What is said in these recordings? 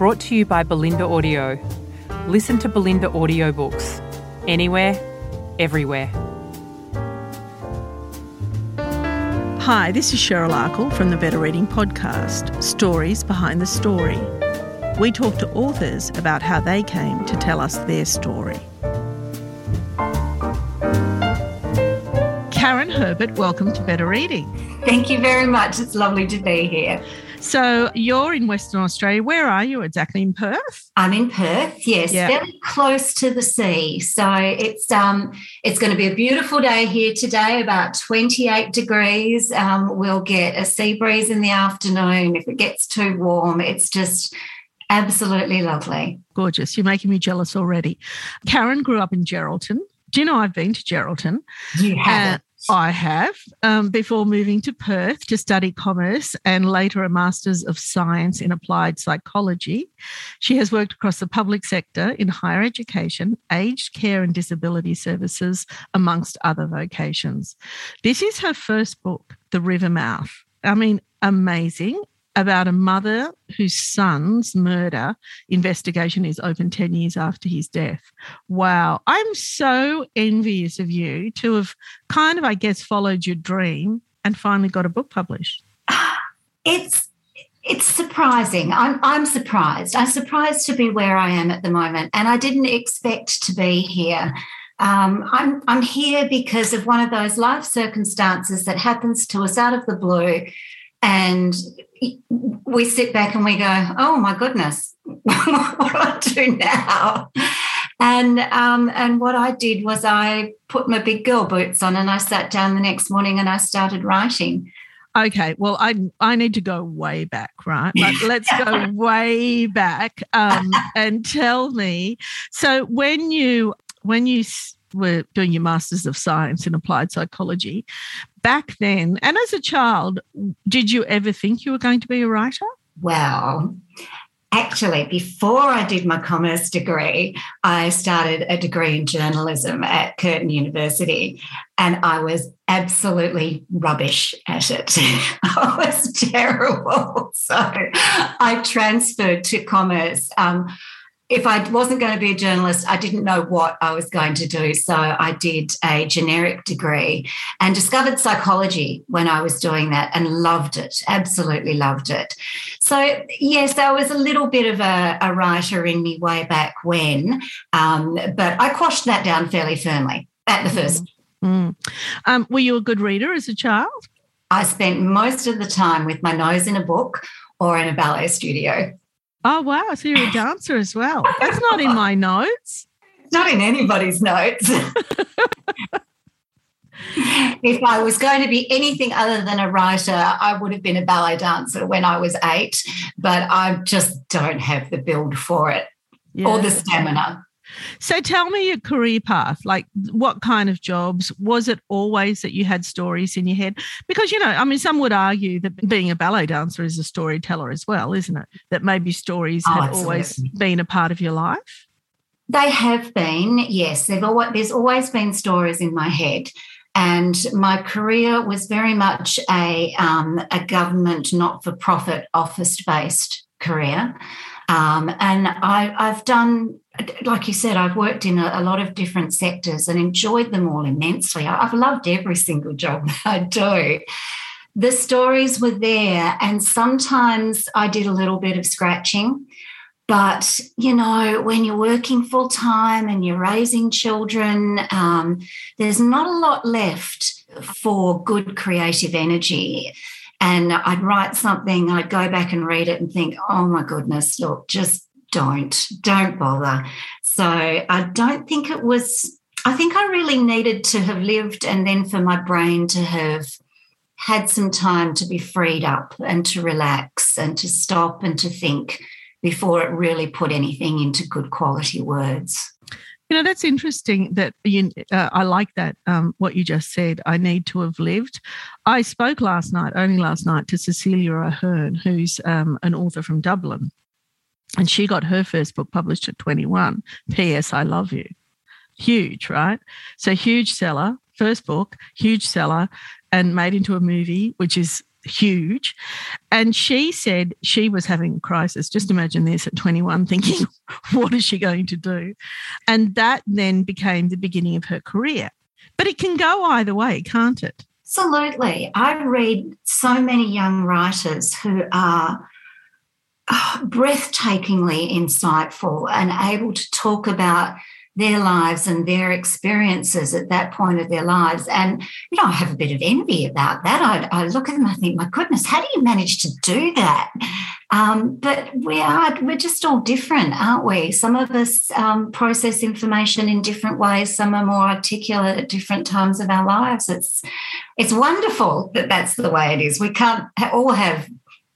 brought to you by Bolinda Audio. Listen to Bolinda audiobooks anywhere, everywhere. Hi, this is Cheryl Akle from the Better Reading Podcast Stories Behind the Story. We talk to authors about how they came to tell us their story. Karen Herbert, welcome to Better Reading. Thank you very much. It's lovely to be here. So you're in Western Australia. Where are you exactly in Perth? I'm in Perth. Yes, Yeah. fairly close to the sea. So it's um it's going to be a beautiful day here today. About 28 degrees. Um, we'll get a sea breeze in the afternoon. If it gets too warm, it's just absolutely lovely. Gorgeous. You're making me jealous already. Karen grew up in Geraldton. Do you know I've been to Geraldton? You have I have, um, before moving to Perth to study commerce and later a Master's of Science in Applied Psychology. She has worked across the public sector in higher education, aged care and disability services, amongst other vocations. This is her first book, The River Mouth. I mean, amazing. About a mother whose son's murder investigation is open 10 years after his death. Wow. I'm so envious of you to have kind of, I guess, followed your dream and finally got a book published. it's it's surprising. I'm I'm surprised. I'm surprised to be where I am at the moment, and I didn't expect to be here. Um, I'm I'm here because of one of those life circumstances that happens to us out of the blue, and we sit back and we go, "Oh my goodness, what do I do now?" And um, and what I did was I put my big girl boots on and I sat down the next morning and I started writing. Okay, well, I I need to go way back, right? Like, let's go way back um, and tell me. So when you when you were doing your Masters of Science in Applied Psychology, back then, and as a child, did you ever think you were going to be a writer? Well, actually, before I did my commerce degree, I started a degree in journalism at Curtin University, and I was absolutely rubbish at it. I was terrible. So I transferred to commerce. Um, if I wasn't going to be a journalist, I didn't know what I was going to do. So I did a generic degree and discovered psychology when I was doing that and loved it, absolutely loved it. So, yes, there was a little bit of a, a writer in me way back when, um, but I quashed that down fairly firmly at the first. Mm. Um, were you a good reader as a child? I spent most of the time with my nose in a book or in a ballet studio. Oh wow! So you're a dancer as well. That's not in my notes. It's not in anybody's notes. if I was going to be anything other than a writer, I would have been a ballet dancer when I was eight, but I just don't have the build for it or the stamina. So tell me your career path. Like, what kind of jobs? Was it always that you had stories in your head? Because, you know, I mean, some would argue that being a ballet dancer is a storyteller as well, isn't it? That maybe stories Oh, have always been a part of your life. They have been, yes. They've always, there's always been stories in my head. And my career was very much a, um, a government not for profit office based career. Um, and I, I've done, like you said, I've worked in a, a lot of different sectors and enjoyed them all immensely. I've loved every single job that I do. The stories were there, and sometimes I did a little bit of scratching. But, you know, when you're working full time and you're raising children, um, there's not a lot left for good creative energy. And I'd write something, I'd go back and read it and think, oh my goodness, look, just don't, don't bother. So I don't think it was, I think I really needed to have lived and then for my brain to have had some time to be freed up and to relax and to stop and to think before it really put anything into good quality words. You know, that's interesting that you, uh, I like that, um, what you just said. I need to have lived. I spoke last night, only last night, to Cecilia Ahern, who's um, an author from Dublin. And she got her first book published at 21. P.S. I Love You. Huge, right? So, huge seller, first book, huge seller, and made into a movie, which is huge. And she said she was having a crisis. Just imagine this at 21, thinking, what is she going to do? And that then became the beginning of her career. But it can go either way, can't it? Absolutely. I read so many young writers who are breathtakingly insightful and able to talk about their lives and their experiences at that point of their lives. And, you know, I have a bit of envy about that. I, I look at them, I think, my goodness, how do you manage to do that? Um, but we are, we're just all different, aren't we? Some of us um, process information in different ways. Some are more articulate at different times of our lives. It's, it's wonderful that that's the way it is. We can't all have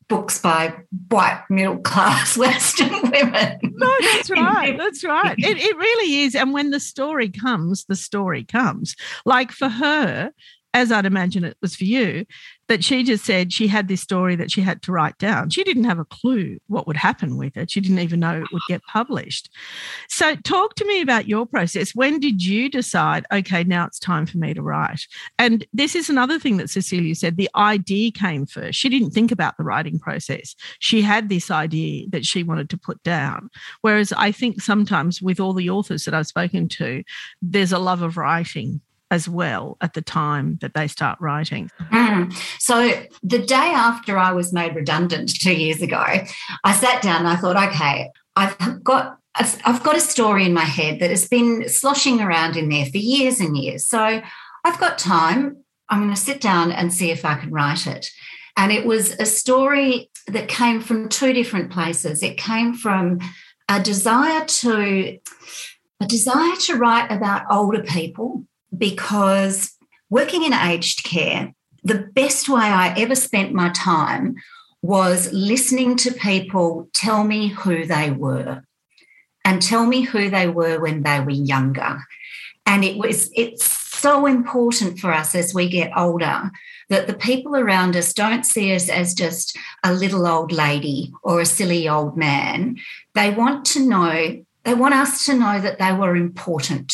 books by white middle class Western women. No, that's right. That's right. It, it really is. And when the story comes, the story comes. Like for her, as I'd imagine it was for you, that she just said she had this story that she had to write down. She didn't have a clue what would happen with it. She didn't even know it would get published. So, talk to me about your process. When did you decide, okay, now it's time for me to write? And this is another thing that Cecilia said the idea came first. She didn't think about the writing process. She had this idea that she wanted to put down. Whereas I think sometimes with all the authors that I've spoken to, there's a love of writing as well at the time that they start writing? Mm. So, the day after I was made redundant two years ago, I sat down and I thought, okay, I've got I've got a story in my head that has been sloshing around in there for years and years. So I've got time. I'm going to sit down and see if I can write it. And it was a story that came from two different places. It came from a desire to a desire to write about older people because working in aged care, the best way I ever spent my time was listening to people tell me who they were and tell me who they were when they were younger. And it was it's so important for us as we get older that the people around us don't see us as just a little old lady or a silly old man. They want to know, they want us to know that they were important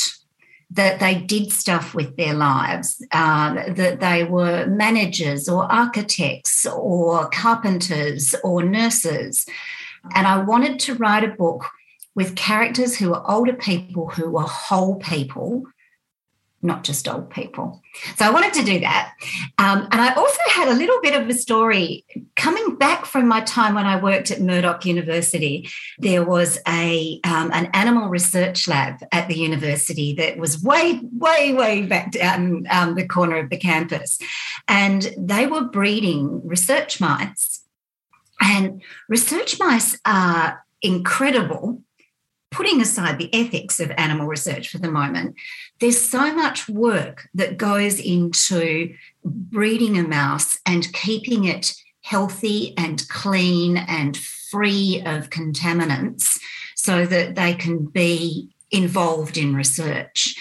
that they did stuff with their lives, uh, that they were managers or architects or carpenters or nurses. And I wanted to write a book with characters who were older people who were whole people not just old people. So I wanted to do that. Um, and I also had a little bit of a story coming back from my time when I worked at Murdoch University. There was a um, an animal research lab at the university that was way, way, way back down um, the corner of the campus. And they were breeding research mice. And research mice are incredible putting aside the ethics of animal research for the moment, there's so much work that goes into breeding a mouse and keeping it healthy and clean and free of contaminants so that they can be involved in research.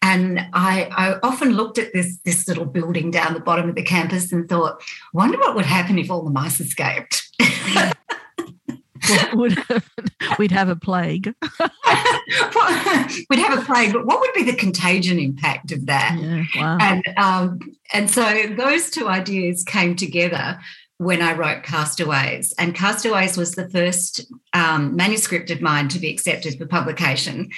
And I, I, often looked at this, this little building down the bottom of the campus and thought, wonder what would happen if all the mice escaped. we'd have a plague. we'd have a plague, but what would be the contagion impact of that? Yeah, wow. And um, and so those two ideas came together when I wrote Castaways. And Castaways was the first um, manuscript of mine to be accepted for publication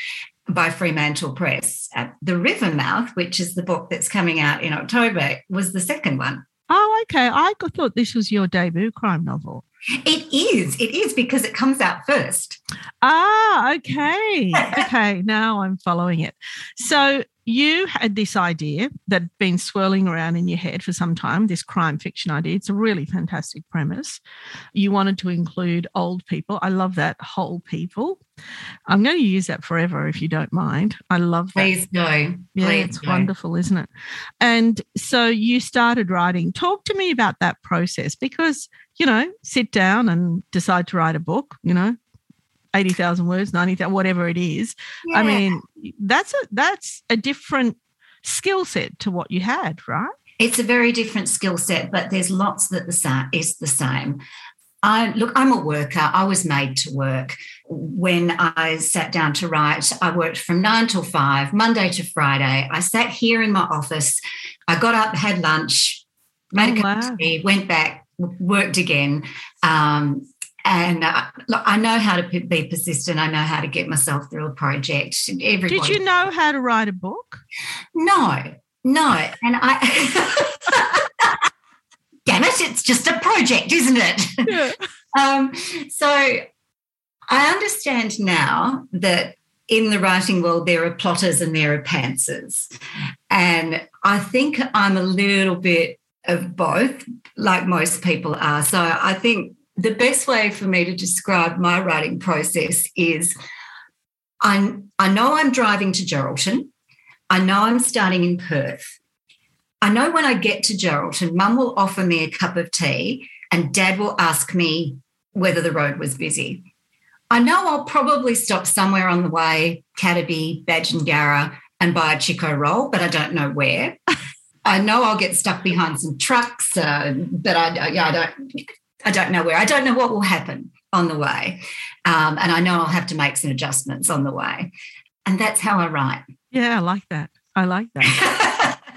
by Fremantle Press. Uh, the River Mouth, which is the book that's coming out in October, was the second one. Oh, okay. I thought this was your debut crime novel. It is. It is because it comes out first. Ah, okay. okay. Now I'm following it. So you had this idea that had been swirling around in your head for some time, this crime fiction idea. It's a really fantastic premise. You wanted to include old people. I love that whole people. I'm going to use that forever if you don't mind. I love that. Please go. Yeah, Please it's wonderful, isn't it? And so you started writing. Talk to me about that process because, you know, sit down and decide to write a book, you know, 80,000 words, 90,000, whatever it is. Yeah. I mean, that's a that's a different skill set to what you had, right? It's a very different skill set, but there's lots that the same is the same. I look, I'm a worker. I was made to work. When I sat down to write, I worked from nine till five, Monday to Friday. I sat here in my office. I got up, had lunch, made oh, a cup wow. of tea, went back, worked again. Um, and uh, look, I know how to be persistent. I know how to get myself through a project. Everybody, Did you know how to write a book? No, no. And I. damn it, it's just a project, isn't it? Yeah. um, so I understand now that in the writing world, there are plotters and there are pantsers. And I think I'm a little bit of both, like most people are. So I think the best way for me to describe my writing process is I, I know I'm driving to Geraldton. I know I'm starting in Perth. I know when I get to Geraldton, mum will offer me a cup of tea and dad will ask me whether the road was busy. I know I'll probably stop somewhere on the way, Cataby, Badgingarra, and buy a Chiko roll, but I don't know where. I know I'll get stuck behind some trucks, uh, but I, yeah, I don't. I don't know where. I don't know what will happen on the way, um, and I know I'll have to make some adjustments on the way, and that's how I write. Yeah, I like that. I like that.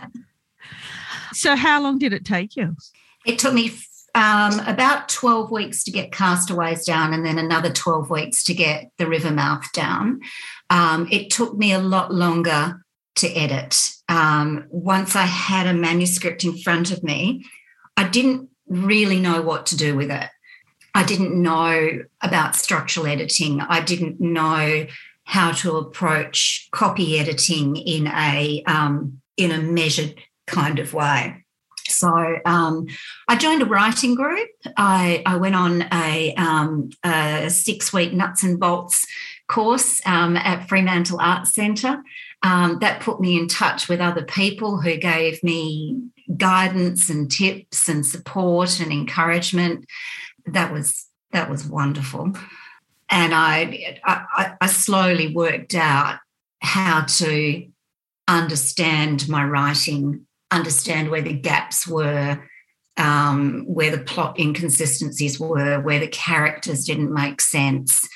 So, how long did it take you? It took me um, about 12 weeks to get castaways down and then another 12 weeks to get the river mouth down. Um, it took me a lot longer to edit. Um, once I had a manuscript in front of me, I didn't really know what to do with it. I didn't know about structural editing. I didn't know how to approach copy editing in a um, in a measured kind of way. So um, I joined a writing group. I, I went on a, um, a six week nuts and bolts course um, at Fremantle Arts Centre. Um, that put me in touch with other people who gave me guidance and tips and support and encouragement. That was that was wonderful, and I, I, I slowly worked out how to understand my writing understand where the gaps were, um, where the plot inconsistencies were, where the characters didn't make sense.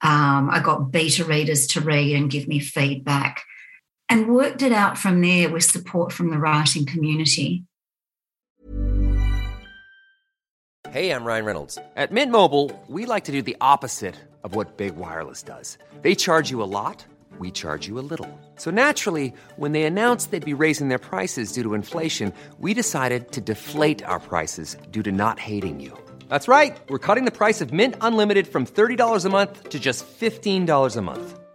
Um, I got beta readers to read and give me feedback and worked it out from there with support from the writing community. Hey, I'm Ryan Reynolds. At Mint Mobile, we like to do the opposite of what Big Wireless does. They charge you a lot we charge you a little. So naturally, when they announced they'd be raising their prices due to inflation, we decided to deflate our prices due to not hating you. That's right. We're cutting the price of Mint Unlimited from $30 a month to just $15 a month.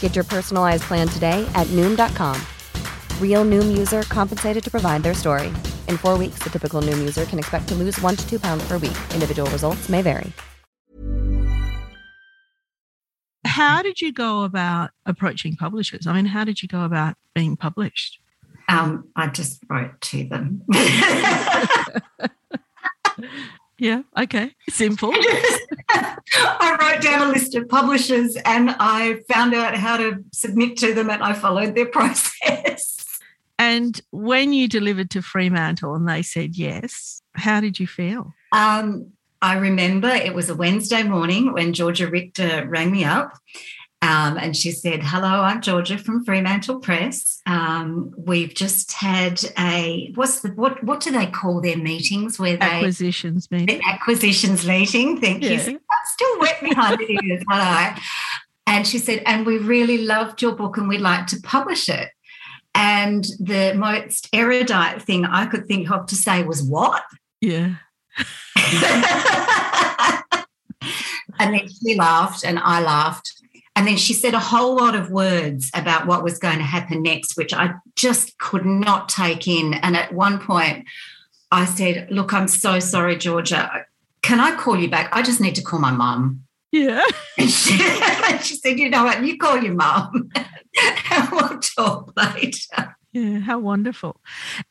Get your personalized plan today at Noom.com. Real Noom user compensated to provide their story. In four weeks, the typical Noom user can expect to lose one to two pounds per week. Individual results may vary. how did you go about approaching publishers? I mean, how did you go about being published? Um, I just wrote to them. yeah, okay, simple. I wrote down a list of publishers and I found out how to submit to them and I followed their process. And when you delivered to Fremantle and they said yes, how did you feel? Um, I remember it was a Wednesday morning when Georgia Richter rang me up. Um, and she said, Hello, I'm Georgia from Fremantle Press. Um, we've just had a what's the what what do they call their meetings where they acquisitions meeting? acquisitions meeting. Thank yeah. you. I'm still wet behind the ears, hello. And she said, and we really loved your book and we'd like to publish it. And the most erudite thing I could think of to say was, What? Yeah. and then she laughed and I laughed. And then she said a whole lot of words about what was going to happen next, which I just could not take in. And at one point, I said, Look, I'm so sorry, Georgia. Can I call you back? I just need to call my mum. Yeah. And she, she said, You know what? You call your mum and we'll talk later. Yeah, how wonderful.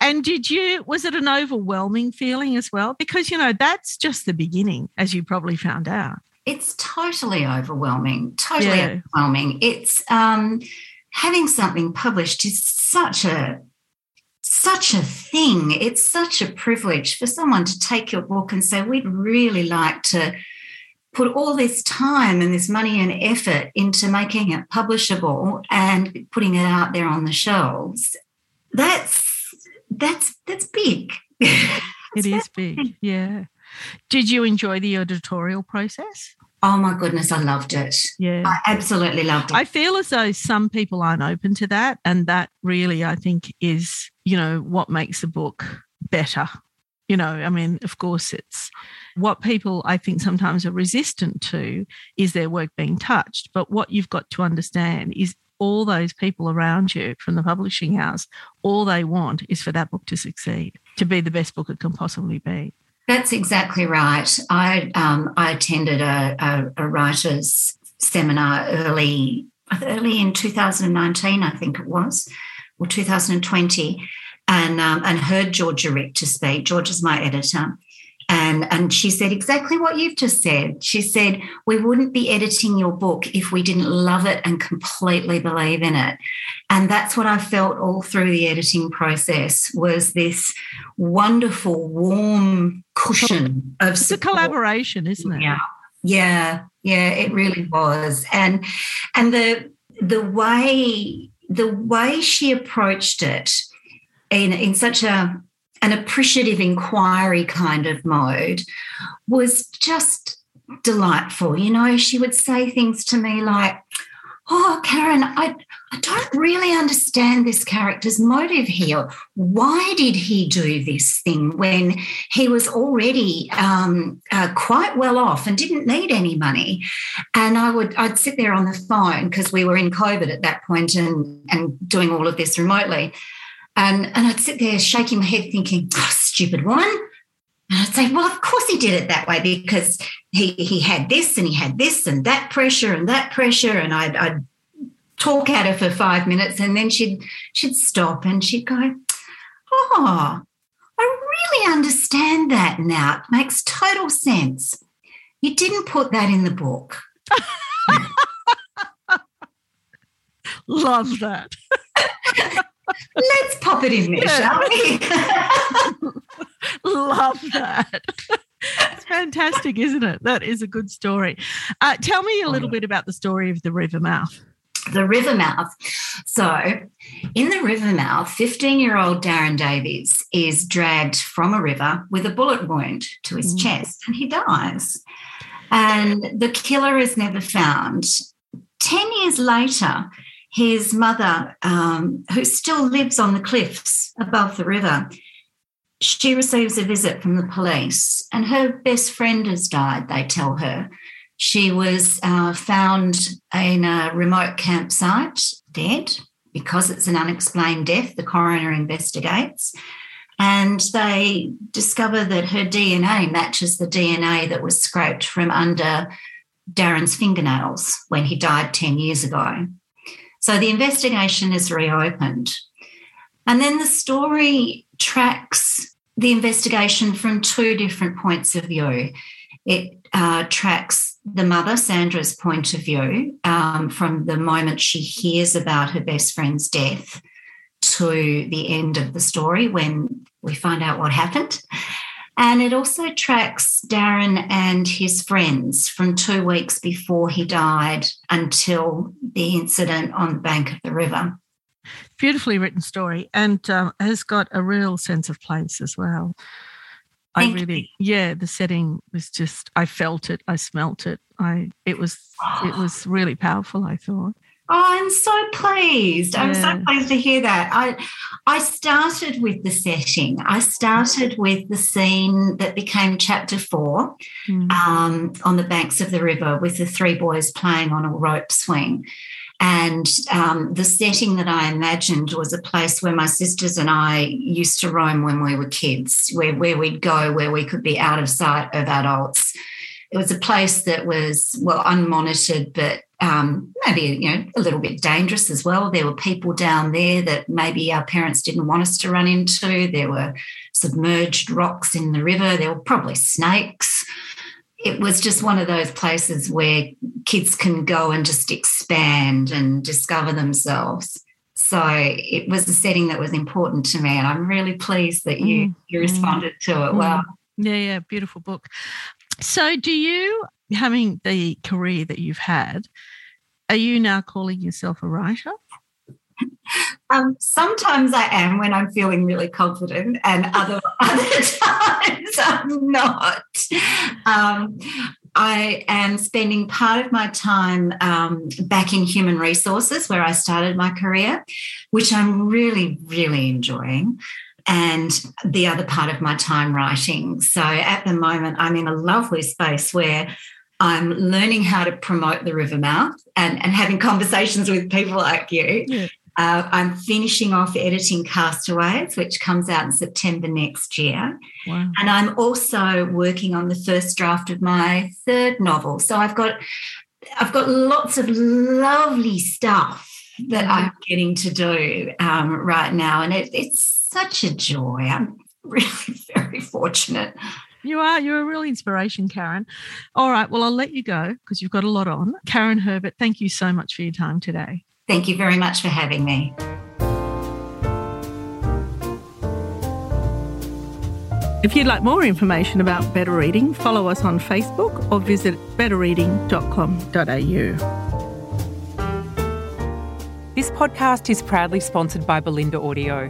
And did you, was it an overwhelming feeling as well? Because, you know, that's just the beginning, as you probably found out. It's totally overwhelming, totally Yeah. overwhelming. It's um, having something published is such a such a thing. It's such a privilege for someone to take your book and say, "We'd really like to put all this time and this money and effort into making it publishable and putting it out there on the shelves." That's that's that's big. It is big. Yeah. Did you enjoy the editorial process? Oh my goodness, I loved it. Yeah. I absolutely loved it. I feel as though some people aren't open to that. And that really, I think, is, you know, what makes a book better. You know, I mean, of course, it's what people I think sometimes are resistant to is their work being touched. But what you've got to understand is all those people around you from the publishing house, all they want is for that book to succeed, to be the best book it can possibly be. That's exactly right. I um, I attended a, a, a writers seminar early early in 2019, I think it was, or 2020, and um, and heard Georgia Richter speak. Georgia's my editor. And, and she said exactly what you've just said. She said, We wouldn't be editing your book if we didn't love it and completely believe in it. And that's what I felt all through the editing process was this wonderful, warm cushion of It's a collaboration, isn't it? Yeah, yeah, yeah. It really was, and and the the way the way she approached it in in such a an appreciative inquiry kind of mode was just delightful. You know, she would say things to me like, "Oh, Karen, I." I don't really understand this character's motive here. Why did he do this thing when he was already um, uh, quite well off and didn't need any money? And I would I'd sit there on the phone because we were in COVID at that point and and doing all of this remotely, and and I'd sit there shaking my head thinking, oh, stupid woman. And I'd say, well, of course he did it that way because he he had this and he had this and that pressure and that pressure, and I'd, I'd talk at her for five minutes and then she'd she'd stop and she'd go, Oh, I really understand that now. It makes total sense. You didn't put that in the book. Love that. Let's pop it in there, Yeah. shall we? Love that. It's fantastic, isn't it? That is a good story. Uh, tell me a little bit about the story of the river mouth. the river mouth. So, in the river mouth, 15 year old Darren Davies is dragged from a river with a bullet wound to his Mm. chest and he dies. And the killer is never found. 10 years later, his mother, um, who still lives on the cliffs above the river, she receives a visit from the police, and her best friend has died, they tell her. She was uh, found in a remote campsite, dead, because it's an unexplained death. The coroner investigates. And they discover that her DNA matches the DNA that was scraped from under Darren's fingernails when he died 10 years ago. So the investigation is reopened. And then the story tracks the investigation from two different points of view. It uh, tracks the mother, Sandra's point of view, um, from the moment she hears about her best friend's death to the end of the story when we find out what happened. And it also tracks Darren and his friends from two weeks before he died until the incident on the bank of the river. Beautifully written story and um, has got a real sense of place as well. I Thank really, yeah, the setting was just, I felt it, I smelt it. I, it was, it was really powerful, I thought. Oh, I'm so pleased. I'm so pleased to hear that. I I started with the setting. I started with the scene that became chapter four mm. um, on the banks of the river with the three boys playing on a rope swing. And um, the setting that I imagined was a place where my sisters and I used to roam when we were kids, where, where we'd go, where we could be out of sight of adults. It was a place that was, well, unmonitored, but um, maybe you know a little bit dangerous as well. There were people down there that maybe our parents didn't want us to run into. There were submerged rocks in the river. There were probably snakes. It was just one of those places where kids can go and just expand and discover themselves. So it was a setting that was important to me, and I'm really pleased that you mm. you responded to it mm. well. Yeah, yeah, beautiful book. So, do you having the career that you've had, are you now calling yourself a writer? Um, sometimes I am when I'm feeling really confident, and other other times I'm not. Um, I am spending part of my time um, back in human resources, where I started my career, which I'm really, really enjoying and the other part of my time writing. So at the moment, I'm in a lovely space where I'm learning how to promote the river mouth and, and having conversations with people like you. Yeah. Uh, I'm finishing off editing Castaways, which comes out in September next year. Wow. And I'm also working on the first draft of my third novel. So I've got I've got lots of lovely stuff that I'm getting to do um, right now, and it, it's such a joy. I'm really very fortunate. You are. You're a real inspiration, Karen. All right. Well, I'll let you go because you've got a lot on. Karen Herbert, thank you so much for your time today. Thank you very much for having me. If you'd like more information about better reading, follow us on Facebook or visit betterreading.com.au. This podcast is proudly sponsored by Bolinda Audio.